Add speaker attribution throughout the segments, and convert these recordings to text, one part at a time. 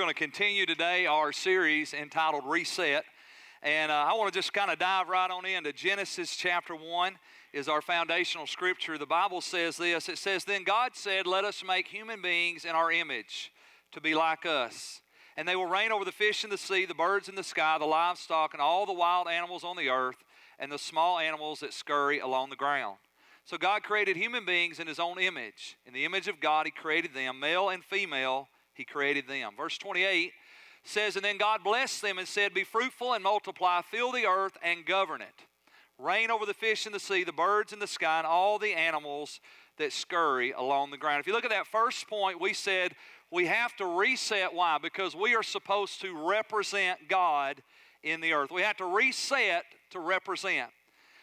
Speaker 1: going to continue today our series entitled Reset. And uh, I want to just kind of dive right on into Genesis chapter 1 is our foundational scripture. The Bible says this it says, Then God said, Let us make human beings in our image to be like us. And they will reign over the fish in the sea, the birds in the sky, the livestock, and all the wild animals on the earth, and the small animals that scurry along the ground. So God created human beings in His own image. In the image of God, He created them, male and female, He created them. Verse 28 says, And then God blessed them and said, Be fruitful and multiply, fill the earth and govern it. Reign over the fish in the sea, the birds in the sky, and all the animals that scurry along the ground. If you look at that first point, we said we have to reset. Why? Because we are supposed to represent God in the earth. We have to reset to represent.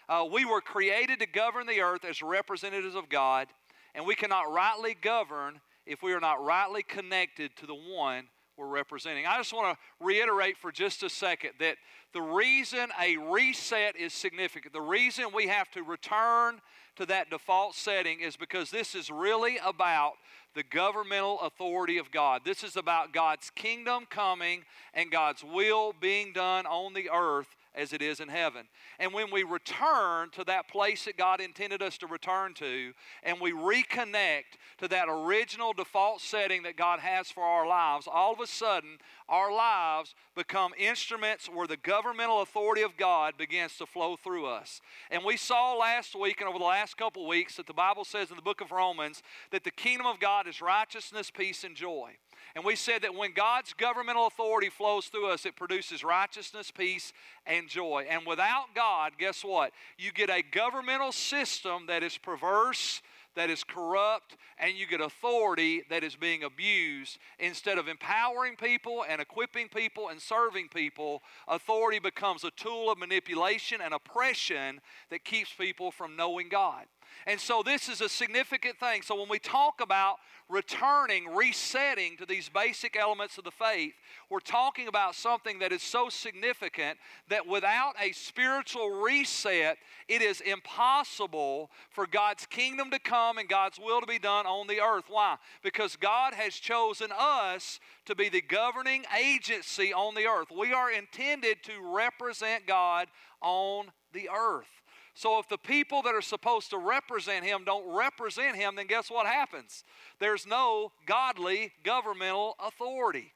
Speaker 1: Uh, we were created to govern the earth as representatives of God, and we cannot rightly govern if we are not rightly connected to the one we're representing. I just want to reiterate for just a second that the reason a reset is significant, the reason we have to return to that default setting is because this is really about the governmental authority of God. This is about God's kingdom coming and God's will being done on the earth as it is in heaven. And when we return to that place that God intended us to return to, and we reconnect to that original default setting that God has for our lives, all of a sudden our lives become instruments where the governmental authority of God begins to flow through us. And we saw last week and over the last couple weeks that the Bible says in the book of Romans that the kingdom of God is righteousness, peace, and joy. And we said that when God's governmental authority flows through us, it produces righteousness, peace, and joy. And without God, guess what? You get a governmental system that is perverse, that is corrupt, and you get authority that is being abused. Instead of empowering people and equipping people and serving people, authority becomes a tool of manipulation and oppression that keeps people from knowing God. And so this is a significant thing. So when we talk about returning, resetting to these basic elements of the faith, we're talking about something that is so significant that without a spiritual reset, it is impossible for God's kingdom to come and God's will to be done on the earth. Why? Because God has chosen us to be the governing agency on the earth. We are intended to represent God on the earth. So if the people that are supposed to represent him don't represent him, then guess what happens? There's no godly governmental authority.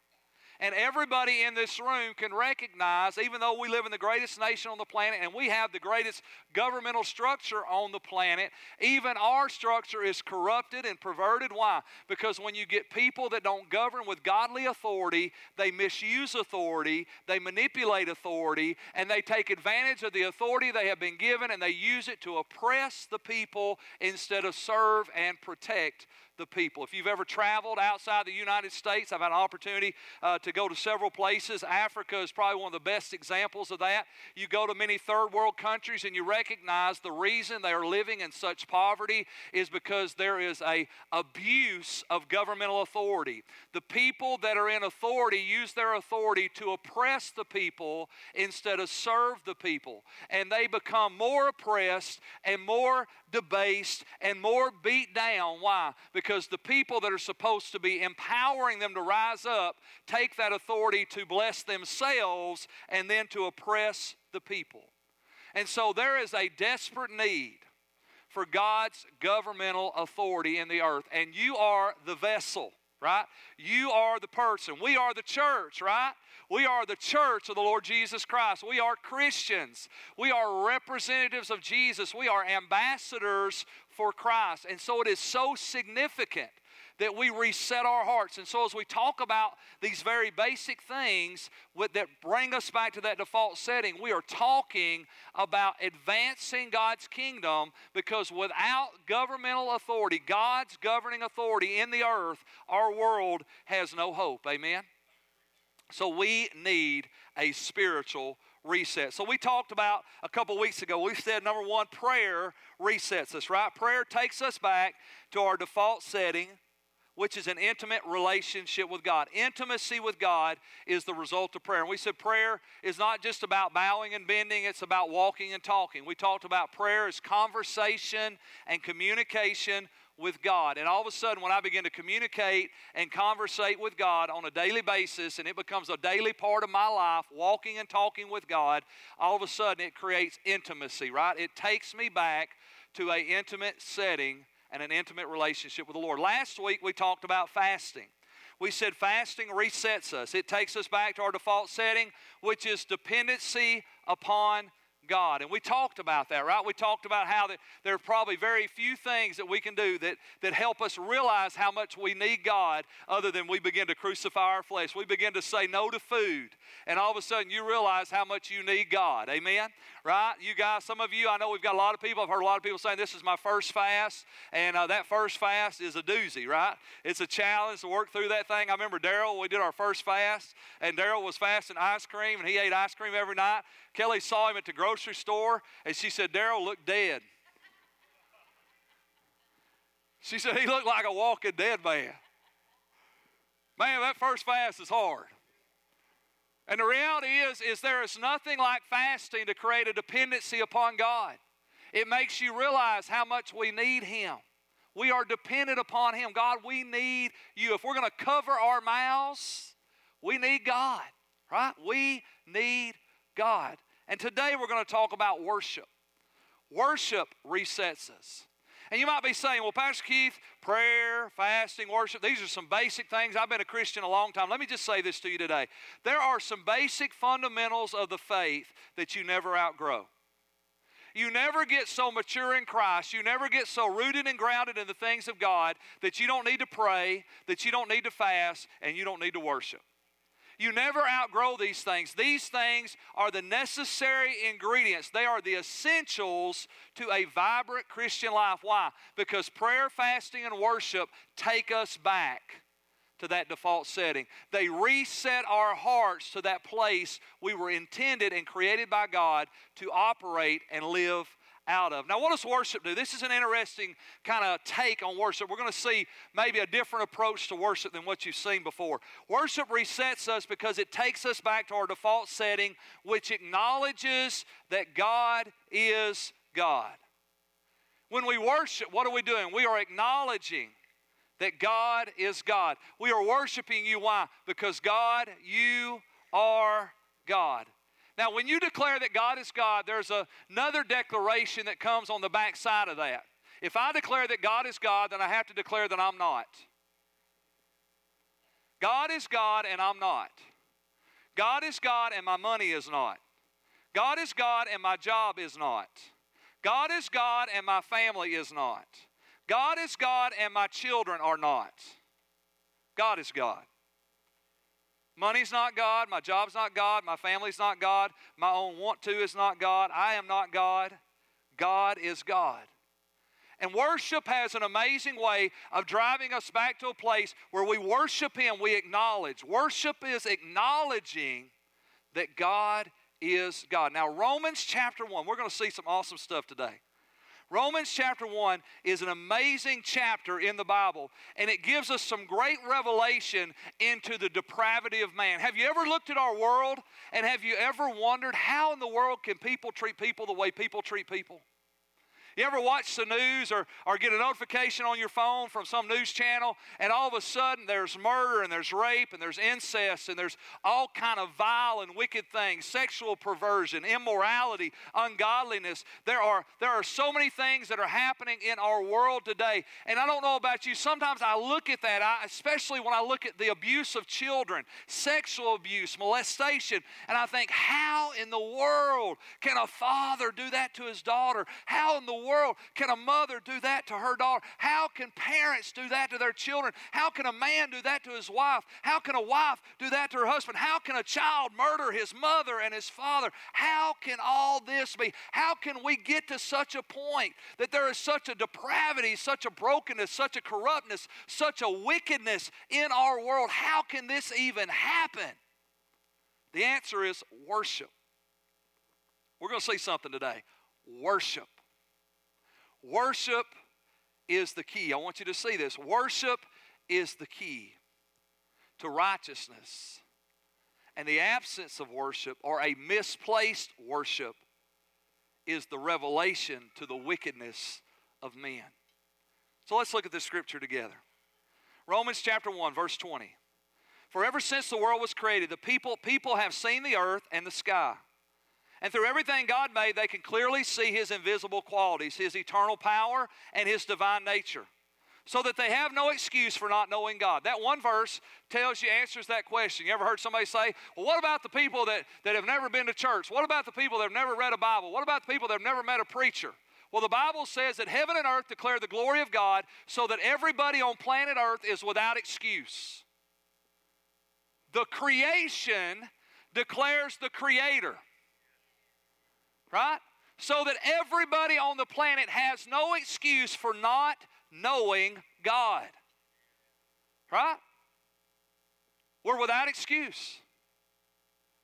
Speaker 1: And everybody in this room can recognize, even though we live in the greatest nation on the planet and we have the greatest governmental structure on the planet, even our structure is corrupted and perverted. Why? Because when you get people that don't govern with godly authority, they misuse authority, they manipulate authority, and they take advantage of the authority they have been given and they use it to oppress the people instead of serve and protect the people. If you've ever traveled outside the United States, I've had an opportunity uh, to go to several places. Africa is probably one of the best examples of that. You go to many third world countries and you recognize the reason they are living in such poverty is because there is a abuse of governmental authority. The people that are in authority use their authority to oppress the people instead of serve the people. And they become more oppressed and more debased and more beat down. Why? Because because the people that are supposed to be empowering them to rise up take that authority to bless themselves and then to oppress the people. And so there is a desperate need for God's governmental authority in the earth, and you are the vessel right? You are the person. We are the church, right? We are the church of the Lord Jesus Christ. We are Christians. We are representatives of Jesus. We are ambassadors for Christ. And so it is so significant that we reset our hearts. And so, as we talk about these very basic things that bring us back to that default setting, we are talking about advancing God's kingdom because without governmental authority, God's governing authority in the earth, our world has no hope. Amen? So, we need a spiritual reset. So we talked about a couple weeks ago, we said number one, prayer resets us, right? Prayer takes us back to our default setting which is an intimate relationship with God. Intimacy with God is the result of prayer. And we said prayer is not just about bowing and bending, it's about walking and talking. We talked about prayer as conversation and communication with God. And all of a sudden, when I begin to communicate and conversate with God on a daily basis, and it becomes a daily part of my life, walking and talking with God, all of a sudden it creates intimacy, right? It takes me back to an intimate setting and an intimate relationship with the Lord. Last week we talked about fasting. We said fasting resets us. It takes us back to our default setting, which is dependency upon God. And we talked about that, right? We talked about how that there are probably very few things that we can do that, that help us realize how much we need God other than we begin to crucify our flesh. We begin to say no to food, and all of a sudden you realize how much you need God. Amen? Right? You guys, some of you, I know we've got a lot of people, I've heard a lot of people saying this is my first fast, and uh, that first fast is a doozy, right? It's a challenge to work through that thing. I remember Daryl, we did our first fast, and Daryl was fasting ice cream, and he ate ice cream every night. Kelly saw him at the grocery store and she said, Daryl looked dead. She said, he looked like a walking dead man. Man, that first fast is hard. And the reality is, is there is nothing like fasting to create a dependency upon God. It makes you realize how much we need Him. We are dependent upon Him. God, we need you. If we're going to cover our mouths, we need God, right? We need God. And today we're going to talk about worship. Worship resets us. And you might be saying, well, Pastor Keith, prayer, fasting, worship, these are some basic things. I've been a Christian a long time. Let me just say this to you today. There are some basic fundamentals of the faith that you never outgrow. You never get so mature in Christ, you never get so rooted and grounded in the things of God that you don't need to pray, that you don't need to fast, and you don't need to worship. You never outgrow these things. These things are the necessary ingredients, they are the essentials to a vibrant Christian life. Why? Because prayer, fasting, and worship take us back to that default setting. They reset our hearts to that place we were intended and created by God to operate and live out of. Now, what does worship do? This is an interesting kind of take on worship. We're going to see maybe a different approach to worship than what you've seen before. Worship resets us because it takes us back to our default setting, which acknowledges that God is God. When we worship, what are we doing? We are acknowledging that God is God. We are worshiping you. Why? Because God, you are God. Now, when you declare that God is God, there's a, another declaration that comes on the back side of that. If I declare that God is God, then I have to declare that I'm not. God is God and I'm not. God is God and my money is not. God is God and my job is not. God is God and my family is not. God is God and my children are not. God is God. Money's not God. My job's not God. My family's not God. My own want to is not God. I am not God. God is God. And worship has an amazing way of driving us back to a place where we worship Him, we acknowledge. Worship is acknowledging that God is God. Now, Romans chapter 1, we're going to see some awesome stuff today. Romans chapter 1 is an amazing chapter in the Bible, and it gives us some great revelation into the depravity of man. Have you ever looked at our world and have you ever wondered how in the world can people treat people the way people treat people? You ever watch the news or, or get a notification on your phone from some news channel and all of a sudden there's murder and there's rape and there's incest and there's all kind of vile and wicked things, sexual perversion, immorality, ungodliness. There are, there are so many things that are happening in our world today. And I don't know about you, sometimes I look at that, I, especially when I look at the abuse of children, sexual abuse, molestation, and I think, how in the world can a father do that to his daughter? How in the world can a mother do that to her daughter? How can parents do that to their children? How can a man do that to his wife? How can a wife do that to her husband? How can a child murder his mother and his father? How can all this be? How can we get to such a point that there is such a depravity, such a brokenness, such a corruptness, such a wickedness in our world? How can this even happen? The answer is worship. We're going to see something today. Worship. Worship is the key. I want you to see this. Worship is the key to righteousness. And the absence of worship or a misplaced worship is the revelation to the wickedness of men. So let's look at this scripture together. Romans chapter 1, verse 20. For ever since the world was created, the people, people have seen the earth and the sky. And through everything God made, they can clearly see His invisible qualities, His eternal power, and His divine nature. So that they have no excuse for not knowing God. That one verse tells you, answers that question. You ever heard somebody say, Well, what about the people that, that have never been to church? What about the people that have never read a Bible? What about the people that have never met a preacher? Well, the Bible says that heaven and earth declare the glory of God so that everybody on planet earth is without excuse. The creation declares the Creator right? So that everybody on the planet has no excuse for not knowing God, right? We're without excuse.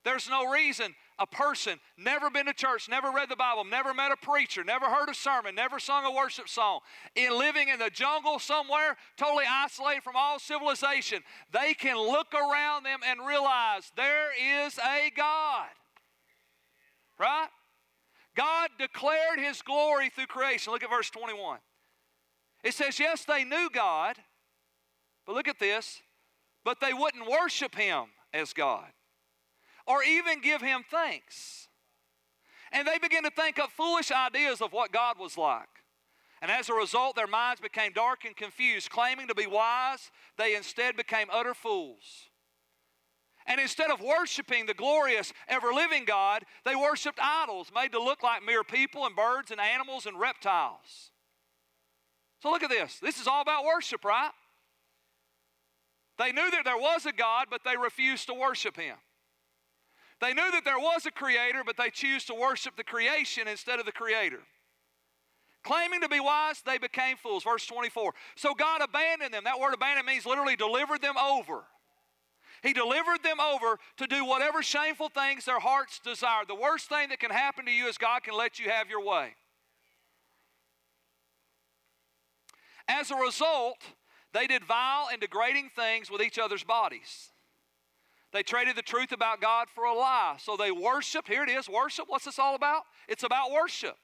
Speaker 1: There's no reason a person never been to church, never read the Bible, never met a preacher, never heard a sermon, never sung a worship song, in living in the jungle somewhere, totally isolated from all civilization, they can look around them and realize there is a God. Right? God declared his glory through creation. Look at verse 21. It says, Yes, they knew God, but look at this, but they wouldn't worship him as God or even give him thanks. And they began to think up foolish ideas of what God was like. And as a result, their minds became dark and confused. Claiming to be wise, they instead became utter fools. And instead of worshiping the glorious, ever living God, they worshiped idols made to look like mere people and birds and animals and reptiles. So look at this. This is all about worship, right? They knew that there was a God, but they refused to worship Him. They knew that there was a Creator, but they choose to worship the creation instead of the Creator. Claiming to be wise, they became fools. Verse 24. So God abandoned them. That word abandon means literally delivered them over. He delivered them over to do whatever shameful things their hearts desired. The worst thing that can happen to you is God can let you have your way. As a result, they did vile and degrading things with each other's bodies. They traded the truth about God for a lie. So they worshiped. Here it is worship. What's this all about? It's about worship.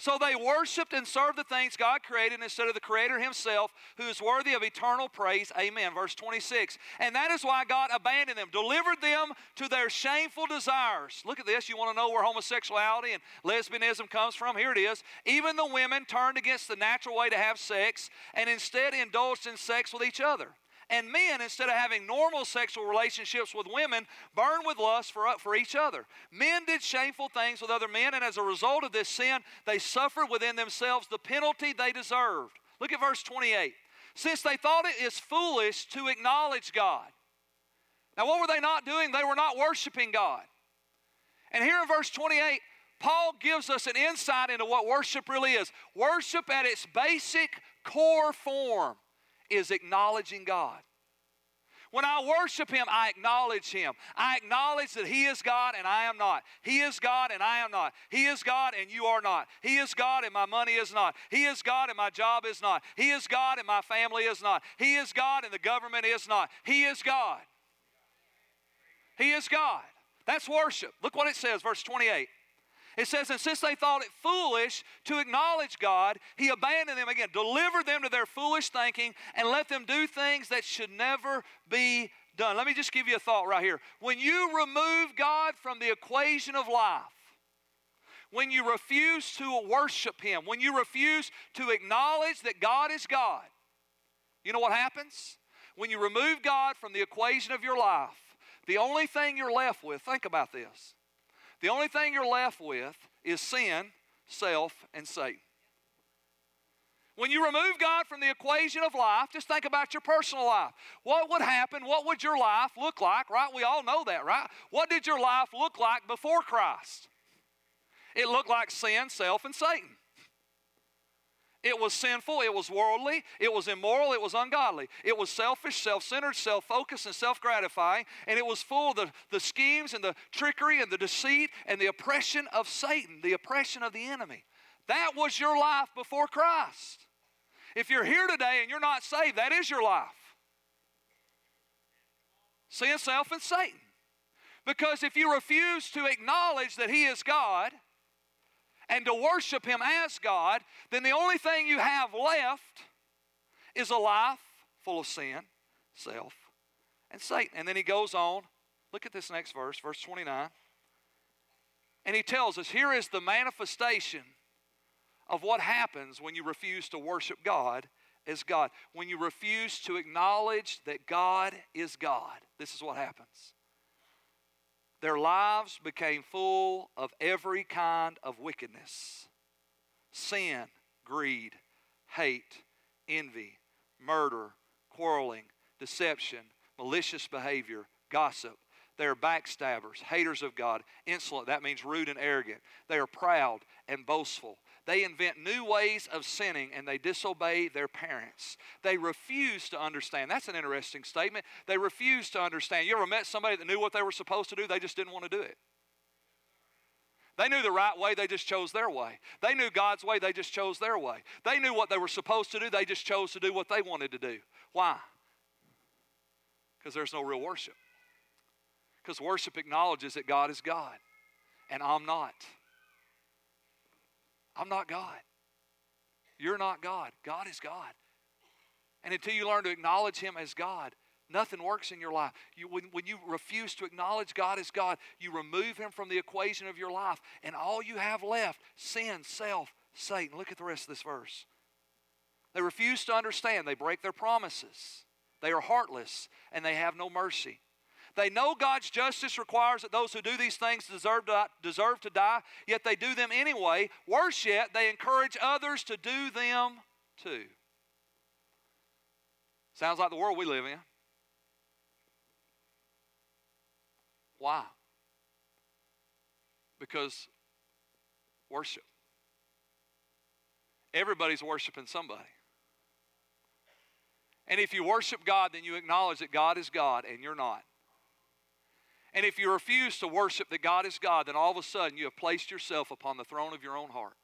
Speaker 1: So they worshiped and served the things God created instead of the Creator Himself, who is worthy of eternal praise. Amen. Verse 26. And that is why God abandoned them, delivered them to their shameful desires. Look at this. You want to know where homosexuality and lesbianism comes from? Here it is. Even the women turned against the natural way to have sex and instead indulged in sex with each other. And men, instead of having normal sexual relationships with women, burn with lust for, for each other. Men did shameful things with other men, and as a result of this sin, they suffered within themselves the penalty they deserved. Look at verse 28. Since they thought it is foolish to acknowledge God. Now, what were they not doing? They were not worshiping God. And here in verse 28, Paul gives us an insight into what worship really is. Worship at its basic core form is acknowledging God. When I worship Him, I acknowledge Him. I acknowledge that He is God and I am not. He is God and I am not. He is God and you are not. He is God and my money is not. He is God and my job is not. He is God and my family is not. He is God and the government is not. He is God. He is God. That's worship. Look what it says, verse 28. It says, And since they thought it foolish to acknowledge God, He abandoned them again, delivered them to their foolish thinking, and let them do things that should never be done. Let me just give you a thought right here. When you remove God from the equation of life, when you refuse to worship Him, when you refuse to acknowledge that God is God, you know what happens? When you remove God from the equation of your life, the only thing you're left with, think about this the only thing you're left with is sin, self, and Satan. When you remove God from the equation of life, just think about your personal life. What would happen? What would your life look like, right? We all know that, right? What did your life look like before Christ? It looked like sin, self, and Satan. It was sinful, it was worldly, it was immoral, it was ungodly. It was selfish, self centered, self focused, and self gratifying. And it was full of the, the schemes and the trickery and the deceit and the oppression of Satan, the oppression of the enemy. That was your life before Christ. If you're here today and you're not saved, that is your life. Sin, self, and Satan. Because if you refuse to acknowledge that He is God, and to worship Him as God, then the only thing you have left is a life full of sin, self, and Satan. And then he goes on. Look at this next verse, verse 29. And he tells us here is the manifestation of what happens when you refuse to worship God as God. When you refuse to acknowledge that God is God, this is what happens. Their lives became full of every kind of wickedness sin, greed, hate, envy, murder, quarreling, deception, malicious behavior, gossip. They are backstabbers, haters of God, insolent, that means rude and arrogant. They are proud and boastful. They invent new ways of sinning and they disobey their parents. They refuse to understand. That's an interesting statement. They refuse to understand. You ever met somebody that knew what they were supposed to do? They just didn't want to do it. They knew the right way, they just chose their way. They knew God's way, they just chose their way. They knew what they were supposed to do, they just chose to do what they wanted to do. Why? Because there's no real worship. Because worship acknowledges that God is God and I'm not. I'm not God. You're not God. God is God. And until you learn to acknowledge Him as God, nothing works in your life. You, when, when you refuse to acknowledge God as God, you remove Him from the equation of your life, and all you have left sin, self, Satan. Look at the rest of this verse. They refuse to understand, they break their promises, they are heartless, and they have no mercy. They know God's justice requires that those who do these things deserve to, deserve to die, yet they do them anyway. Worse yet, they encourage others to do them too. Sounds like the world we live in. Why? Because worship. Everybody's worshiping somebody. And if you worship God, then you acknowledge that God is God and you're not. And if you refuse to worship that God is God, then all of a sudden you have placed yourself upon the throne of your own heart.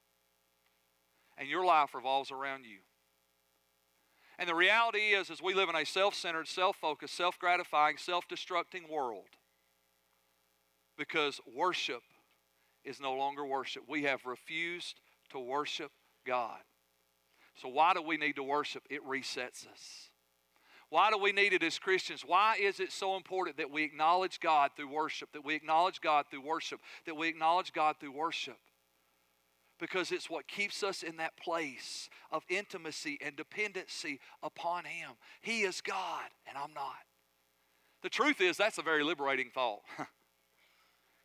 Speaker 1: And your life revolves around you. And the reality is, is we live in a self-centered, self-focused, self-gratifying, self-destructing world. Because worship is no longer worship. We have refused to worship God. So why do we need to worship? It resets us. Why do we need it as Christians? Why is it so important that we acknowledge God through worship, that we acknowledge God through worship, that we acknowledge God through worship? Because it's what keeps us in that place of intimacy and dependency upon Him. He is God, and I'm not. The truth is, that's a very liberating thought.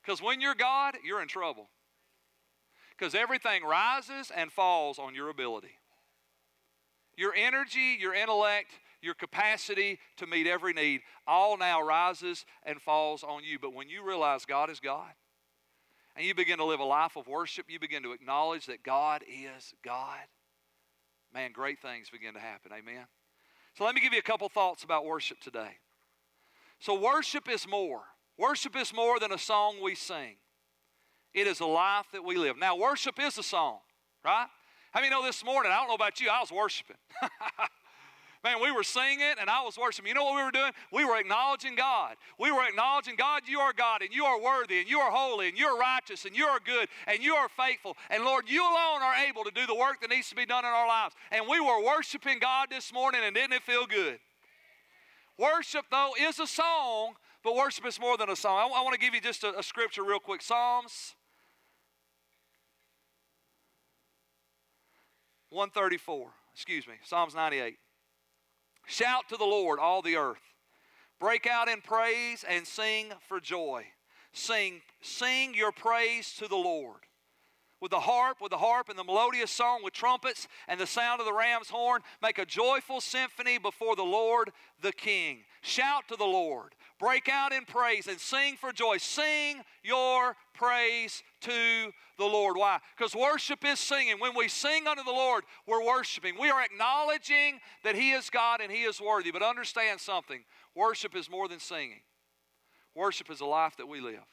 Speaker 1: Because when you're God, you're in trouble. Because everything rises and falls on your ability. Your energy, your intellect, your capacity to meet every need, all now rises and falls on you. But when you realize God is God, and you begin to live a life of worship, you begin to acknowledge that God is God, man, great things begin to happen. Amen. So let me give you a couple thoughts about worship today. So, worship is more. Worship is more than a song we sing, it is a life that we live. Now, worship is a song, right? How many know this morning? I don't know about you, I was worshiping. Man, we were singing and I was worshiping. You know what we were doing? We were acknowledging God. We were acknowledging God, you are God and you are worthy and you are holy and you are righteous and you are good and you are faithful. And Lord, you alone are able to do the work that needs to be done in our lives. And we were worshiping God this morning and didn't it feel good? Worship, though, is a song, but worship is more than a song. I, I want to give you just a, a scripture real quick Psalms 134, excuse me, Psalms 98. Shout to the Lord, all the earth. Break out in praise and sing for joy. Sing, sing your praise to the Lord. With the harp, with the harp and the melodious song, with trumpets and the sound of the ram's horn, make a joyful symphony before the Lord the King. Shout to the Lord. Break out in praise and sing for joy. Sing your praise to the Lord. Why? Because worship is singing. When we sing unto the Lord, we're worshiping. We are acknowledging that He is God and He is worthy. But understand something worship is more than singing, worship is a life that we live.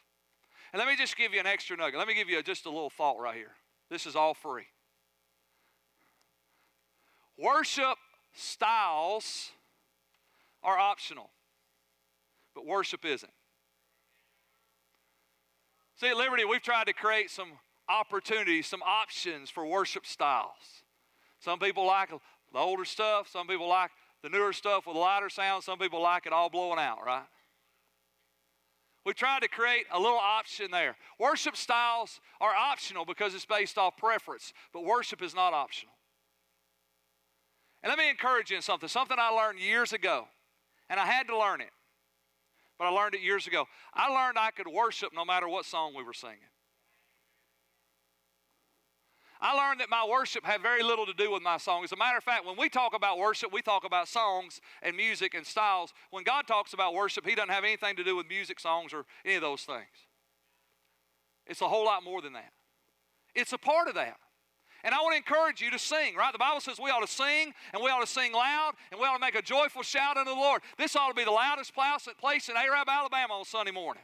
Speaker 1: And let me just give you an extra nugget. Let me give you just a little thought right here. This is all free. Worship styles are optional but worship isn't. See, at Liberty, we've tried to create some opportunities, some options for worship styles. Some people like the older stuff, some people like the newer stuff with lighter sound, some people like it all blowing out, right? We tried to create a little option there. Worship styles are optional because it's based off preference, but worship is not optional. And let me encourage you in something, something I learned years ago, and I had to learn it, but I learned it years ago. I learned I could worship no matter what song we were singing. I learned that my worship had very little to do with my song. As a matter of fact, when we talk about worship, we talk about songs and music and styles. When God talks about worship, He doesn't have anything to do with music, songs, or any of those things. It's a whole lot more than that. It's a part of that. And I want to encourage you to sing, right? The Bible says we ought to sing, and we ought to sing loud, and we ought to make a joyful shout unto the Lord. This ought to be the loudest place in Arab, Alabama on Sunday morning.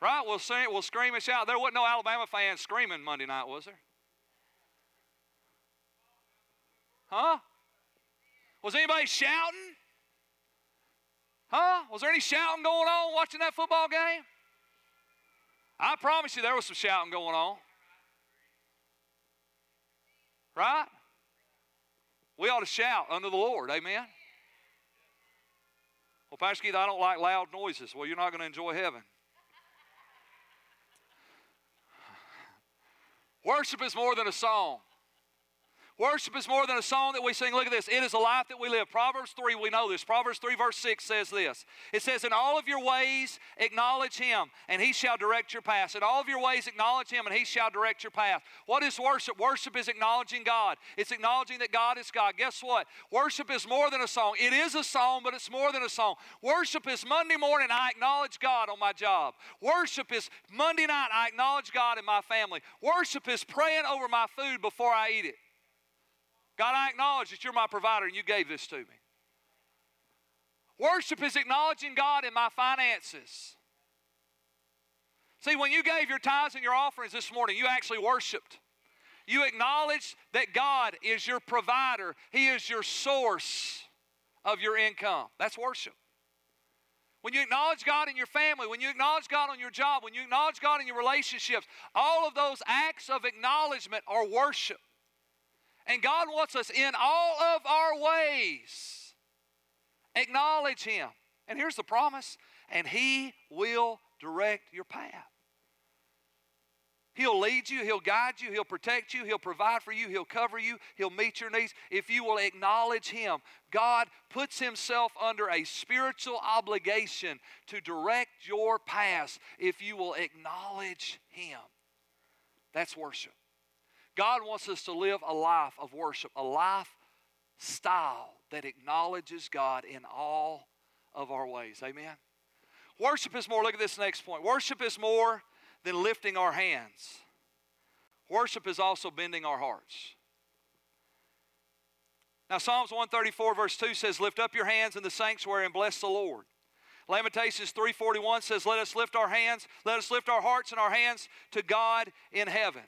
Speaker 1: Right? We'll sing, we'll scream and shout. There wasn't no Alabama fans screaming Monday night, was there? Huh? Was anybody shouting? Huh? Was there any shouting going on watching that football game? I promise you there was some shouting going on. Right? We ought to shout unto the Lord. Amen. Well, Pastor Keith, I don't like loud noises. Well, you're not going to enjoy heaven. Worship is more than a song. Worship is more than a song that we sing. Look at this. It is a life that we live. Proverbs 3, we know this. Proverbs 3, verse 6 says this It says, In all of your ways acknowledge him, and he shall direct your path. In all of your ways acknowledge him, and he shall direct your path. What is worship? Worship is acknowledging God, it's acknowledging that God is God. Guess what? Worship is more than a song. It is a song, but it's more than a song. Worship is Monday morning, I acknowledge God on my job. Worship is Monday night, I acknowledge God in my family. Worship is praying over my food before I eat it. God, I acknowledge that you're my provider and you gave this to me. Worship is acknowledging God in my finances. See, when you gave your tithes and your offerings this morning, you actually worshiped. You acknowledged that God is your provider, He is your source of your income. That's worship. When you acknowledge God in your family, when you acknowledge God on your job, when you acknowledge God in your relationships, all of those acts of acknowledgement are worship. And God wants us in all of our ways. Acknowledge Him. And here's the promise and He will direct your path. He'll lead you, He'll guide you, He'll protect you, He'll provide for you, He'll cover you, He'll meet your needs. If you will acknowledge Him, God puts Himself under a spiritual obligation to direct your path if you will acknowledge Him. That's worship. God wants us to live a life of worship, a lifestyle that acknowledges God in all of our ways. Amen. Worship is more, look at this next point. Worship is more than lifting our hands. Worship is also bending our hearts. Now, Psalms 134, verse 2 says, Lift up your hands in the sanctuary and bless the Lord. Lamentations 3:41 says, Let us lift our hands, let us lift our hearts and our hands to God in heaven.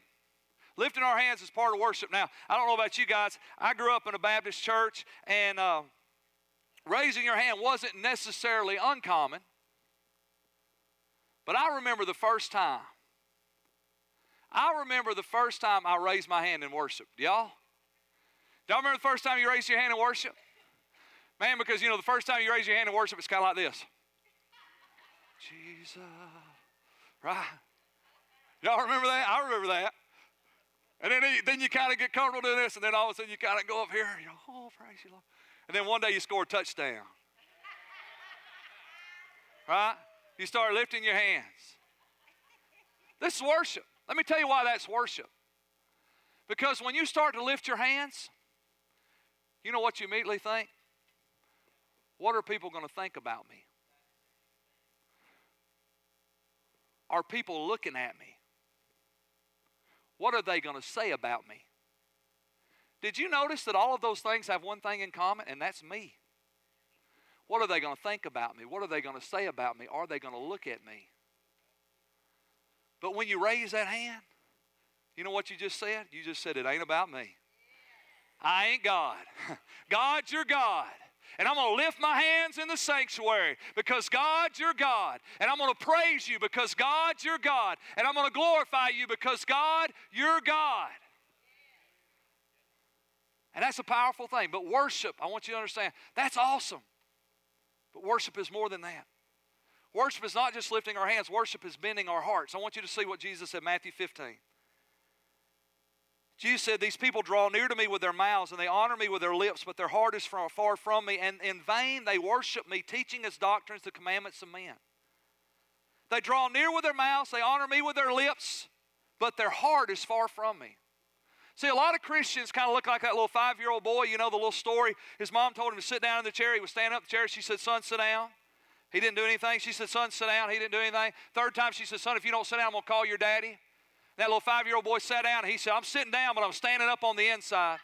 Speaker 1: Lifting our hands is part of worship. Now, I don't know about you guys. I grew up in a Baptist church, and uh, raising your hand wasn't necessarily uncommon. But I remember the first time. I remember the first time I raised my hand in worship. Y'all? Y'all remember the first time you raised your hand in worship? Man, because you know, the first time you raise your hand in worship, it's kind of like this. Jesus. Right? Y'all remember that? I remember that. And then, then you kind of get comfortable doing this, and then all of a sudden you kind of go up here, you go, oh, praise you, Lord. And then one day you score a touchdown. right? You start lifting your hands. This is worship. Let me tell you why that's worship. Because when you start to lift your hands, you know what you immediately think? What are people going to think about me? Are people looking at me? What are they going to say about me? Did you notice that all of those things have one thing in common, and that's me? What are they going to think about me? What are they going to say about me? Are they going to look at me? But when you raise that hand, you know what you just said? You just said, It ain't about me. I ain't God. God's your God. And I'm going to lift my hands in the sanctuary because God's your God. And I'm going to praise you because God's your God. And I'm going to glorify you because God, you're God. And that's a powerful thing. But worship, I want you to understand, that's awesome. But worship is more than that. Worship is not just lifting our hands, worship is bending our hearts. I want you to see what Jesus said, Matthew 15. Jesus said, These people draw near to me with their mouths, and they honor me with their lips, but their heart is far, from me, and in vain they worship me, teaching as doctrines the commandments of men. They draw near with their mouths, they honor me with their lips, but their heart is far from me. See, a lot of Christians kind of look like that little five year old boy. You know the little story. His mom told him to sit down in the chair. He was standing up in the chair. She said, Son, sit down. He didn't do anything. She said, Son, sit down. He didn't do anything. Third time, she said, Son, if you don't sit down, I'm going to call your daddy. That little five year old boy sat down and he said, I'm sitting down, but I'm standing up on the inside.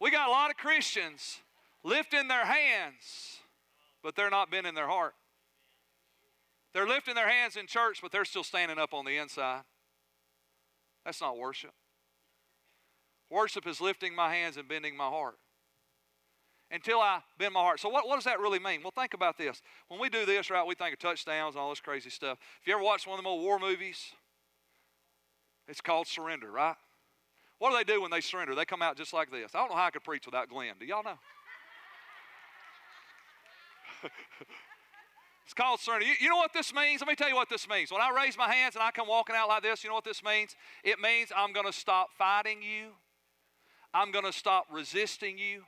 Speaker 1: we got a lot of Christians lifting their hands, but they're not bending their heart. They're lifting their hands in church, but they're still standing up on the inside. That's not worship. Worship is lifting my hands and bending my heart until I bend my heart. So, what, what does that really mean? Well, think about this. When we do this, right, we think of touchdowns and all this crazy stuff. If you ever watched one of them old war movies, it's called Surrender, right? What do they do when they surrender? They come out just like this. I don't know how I could preach without Glenn. Do y'all know? it's called surrender. You, you know what this means? Let me tell you what this means. When I raise my hands and I come walking out like this, you know what this means? It means I'm going to stop fighting you. I'm going to stop resisting you.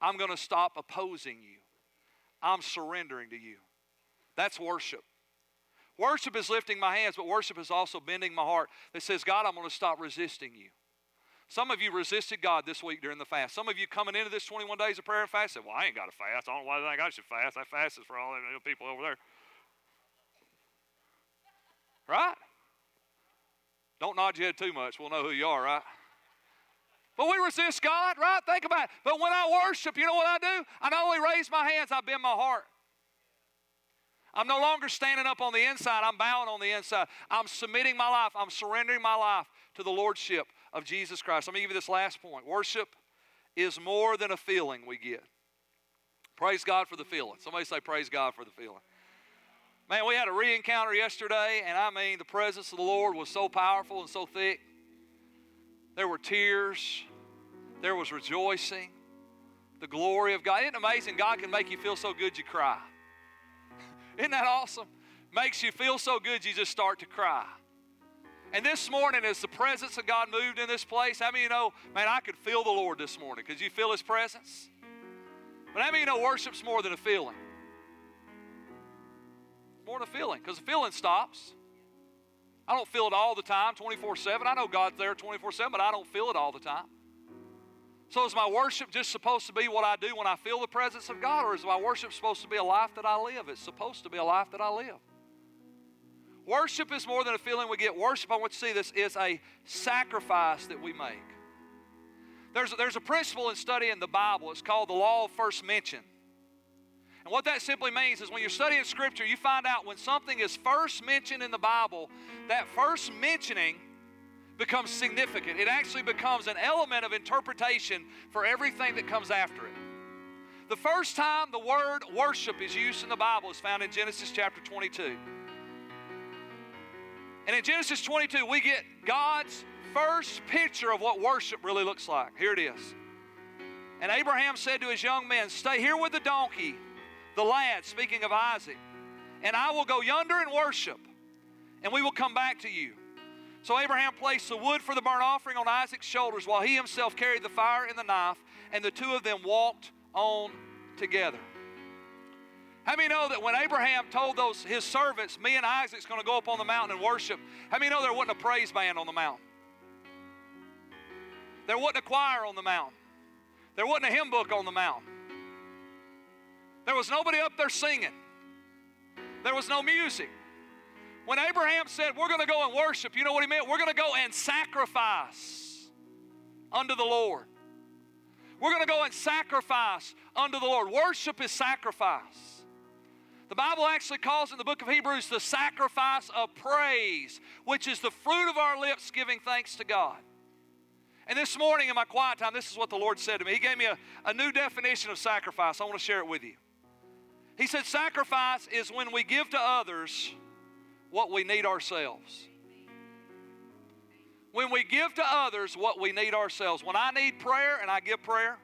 Speaker 1: I'm going to stop opposing you. I'm surrendering to you. That's worship. Worship is lifting my hands, but worship is also bending my heart that says, God, I'm going to stop resisting you. Some of you resisted God this week during the fast. Some of you coming into this 21 days of prayer and fast said, Well, I ain't got to fast. I don't know why I think I should fast. I fasted for all the people over there. Right? Don't nod your head too much. We'll know who you are, right? But we resist God, right? Think about it. But when I worship, you know what I do? I not only raise my hands, I bend my heart. I'm no longer standing up on the inside, I'm bowing on the inside. I'm submitting my life, I'm surrendering my life to the Lordship of Jesus Christ. Let me give you this last point. Worship is more than a feeling we get. Praise God for the feeling. Somebody say, Praise God for the feeling. Man, we had a re encounter yesterday, and I mean, the presence of the Lord was so powerful and so thick. There were tears, there was rejoicing, the glory of God. Isn't it amazing? God can make you feel so good you cry. Isn't that awesome? Makes you feel so good you just start to cry. And this morning, as the presence of God moved in this place, how many you know, man, I could feel the Lord this morning? Could you feel His presence? But how many you know worship's more than a feeling? More than a feeling, because the feeling stops. I don't feel it all the time, 24 7. I know God's there 24 7, but I don't feel it all the time. So is my worship just supposed to be what I do when I feel the presence of God, or is my worship supposed to be a life that I live? It's supposed to be a life that I live. Worship is more than a feeling we get. Worship, I want you to see this, is a sacrifice that we make. There's, there's a principle in studying the Bible. It's called the law of first mention. And what that simply means is when you're studying Scripture, you find out when something is first mentioned in the Bible, that first mentioning becomes significant. It actually becomes an element of interpretation for everything that comes after it. The first time the word worship is used in the Bible is found in Genesis chapter 22. And in Genesis 22, we get God's first picture of what worship really looks like. Here it is. And Abraham said to his young men, Stay here with the donkey the lad, speaking of Isaac, and I will go yonder and worship, and we will come back to you. So Abraham placed the wood for the burnt offering on Isaac's shoulders while he himself carried the fire and the knife, and the two of them walked on together. How many know that when Abraham told those his servants, me and Isaac's going to go up on the mountain and worship, how many know there wasn't a praise band on the mountain? There wasn't a choir on the mountain. There wasn't a hymn book on the mountain. There was nobody up there singing, there was no music. When Abraham said, We're going to go and worship, you know what he meant? We're going to go and sacrifice unto the Lord. We're going to go and sacrifice unto the Lord. Worship is sacrifice. The Bible actually calls in the book of Hebrews the sacrifice of praise, which is the fruit of our lips giving thanks to God. And this morning in my quiet time, this is what the Lord said to me. He gave me a, a new definition of sacrifice. I want to share it with you. He said, Sacrifice is when we give to others what we need ourselves. When we give to others what we need ourselves. When I need prayer and I give prayer.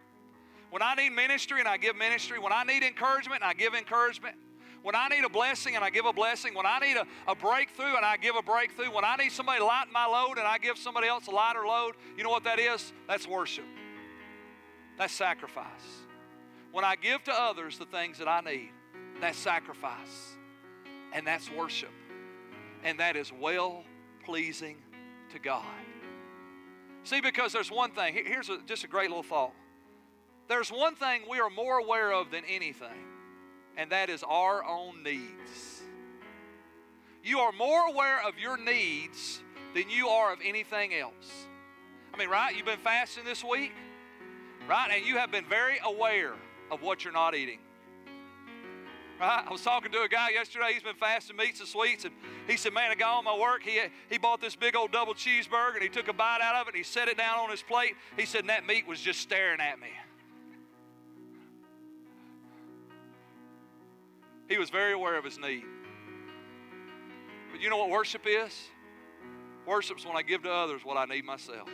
Speaker 1: When I need ministry and I give ministry. When I need encouragement and I give encouragement. When I need a blessing and I give a blessing, when I need a, a breakthrough and I give a breakthrough, when I need somebody to lighten my load and I give somebody else a lighter load, you know what that is? That's worship. That's sacrifice. When I give to others the things that I need, that's sacrifice. And that's worship. And that is well pleasing to God. See, because there's one thing, here's a, just a great little thought. There's one thing we are more aware of than anything and that is our own needs. You are more aware of your needs than you are of anything else. I mean, right? You've been fasting this week, right? And you have been very aware of what you're not eating. Right? I was talking to a guy yesterday. He's been fasting meats and sweets, and he said, "Man, I got on my work. He he bought this big old double cheeseburger, and he took a bite out of it, and he set it down on his plate. He said, that meat was just staring at me." He was very aware of his need. But you know what worship is? Worship's when I give to others what I need myself.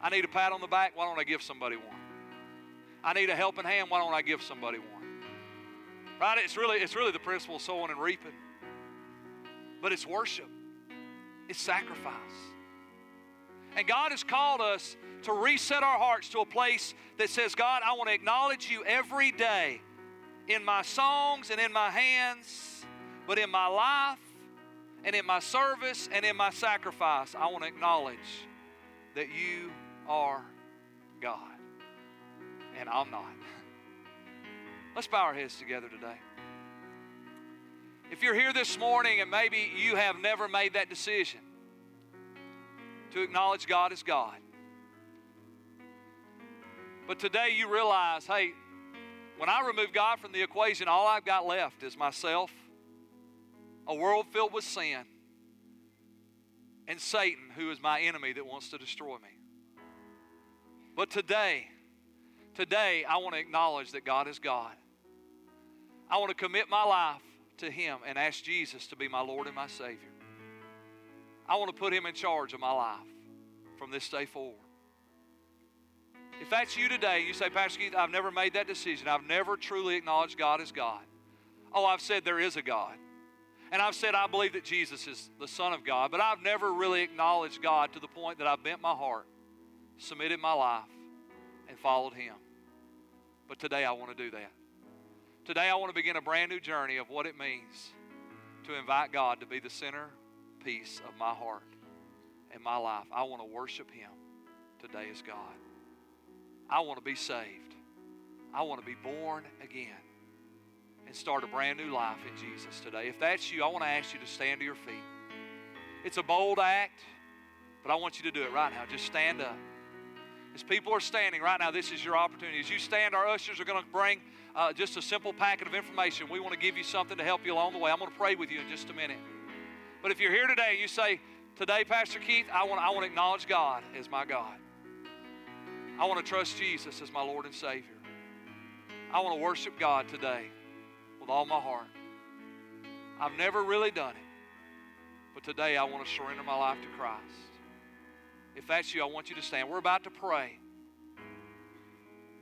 Speaker 1: I need a pat on the back, why don't I give somebody one? I need a helping hand, why don't I give somebody one? Right? It's really, it's really the principle of sowing and reaping. But it's worship. It's sacrifice. And God has called us to reset our hearts to a place that says, God, I want to acknowledge you every day in my songs and in my hands, but in my life and in my service and in my sacrifice, I want to acknowledge that you are God and I'm not. Let's bow our heads together today. If you're here this morning and maybe you have never made that decision to acknowledge God as God, but today you realize, hey, when I remove God from the equation, all I've got left is myself, a world filled with sin, and Satan, who is my enemy that wants to destroy me. But today, today, I want to acknowledge that God is God. I want to commit my life to Him and ask Jesus to be my Lord and my Savior. I want to put Him in charge of my life from this day forward. If that's you today, you say, Pastor Keith, I've never made that decision. I've never truly acknowledged God as God. Oh, I've said there is a God. And I've said I believe that Jesus is the Son of God, but I've never really acknowledged God to the point that I bent my heart, submitted my life, and followed Him. But today I want to do that. Today I want to begin a brand new journey of what it means to invite God to be the center piece of my heart and my life. I want to worship Him today as God. I want to be saved. I want to be born again and start a brand new life in Jesus today. If that's you, I want to ask you to stand to your feet. It's a bold act, but I want you to do it right now. Just stand up. As people are standing right now, this is your opportunity. As you stand, our ushers are going to bring uh, just a simple packet of information. We want to give you something to help you along the way. I'm going to pray with you in just a minute. But if you're here today and you say, Today, Pastor Keith, I want, I want to acknowledge God as my God. I want to trust Jesus as my Lord and Savior. I want to worship God today with all my heart. I've never really done it, but today I want to surrender my life to Christ. If that's you, I want you to stand. We're about to pray.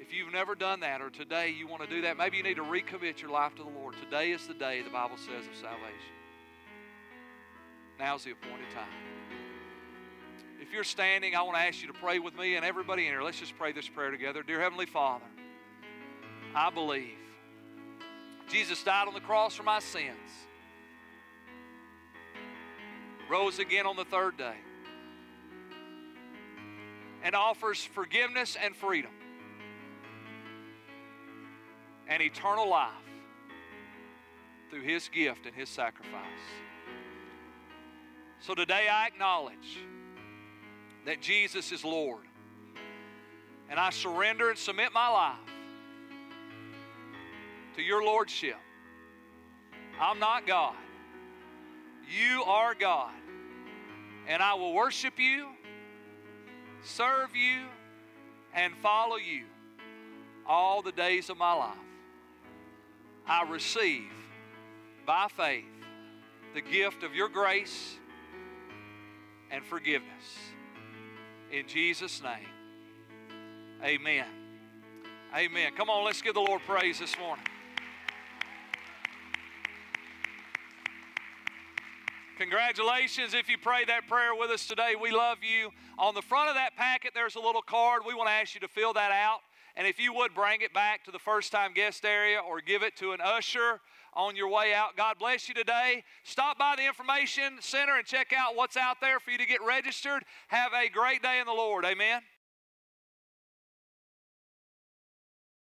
Speaker 1: If you've never done that or today you want to do that, maybe you need to recommit your life to the Lord. Today is the day the Bible says of salvation. Now's the appointed time. If you're standing, I want to ask you to pray with me and everybody in here. Let's just pray this prayer together. Dear Heavenly Father, I believe Jesus died on the cross for my sins, rose again on the third day, and offers forgiveness and freedom and eternal life through His gift and His sacrifice. So today I acknowledge that Jesus is Lord. And I surrender and submit my life to your Lordship. I'm not God. You are God. And I will worship you serve you, and follow you all the days of my life. I receive by faith the gift of your grace and forgiveness. In Jesus' name, amen. Amen. Come on, let's give the Lord praise this morning. Congratulations if you pray that prayer with us today. We love you. On the front of that packet, there's a little card. We want to ask you to fill that out. And if you would bring it back to the first time guest area or give it to an usher on your way out. God bless you today. Stop by the information center and check out what's out there for you to get registered. Have a great day in the Lord. Amen.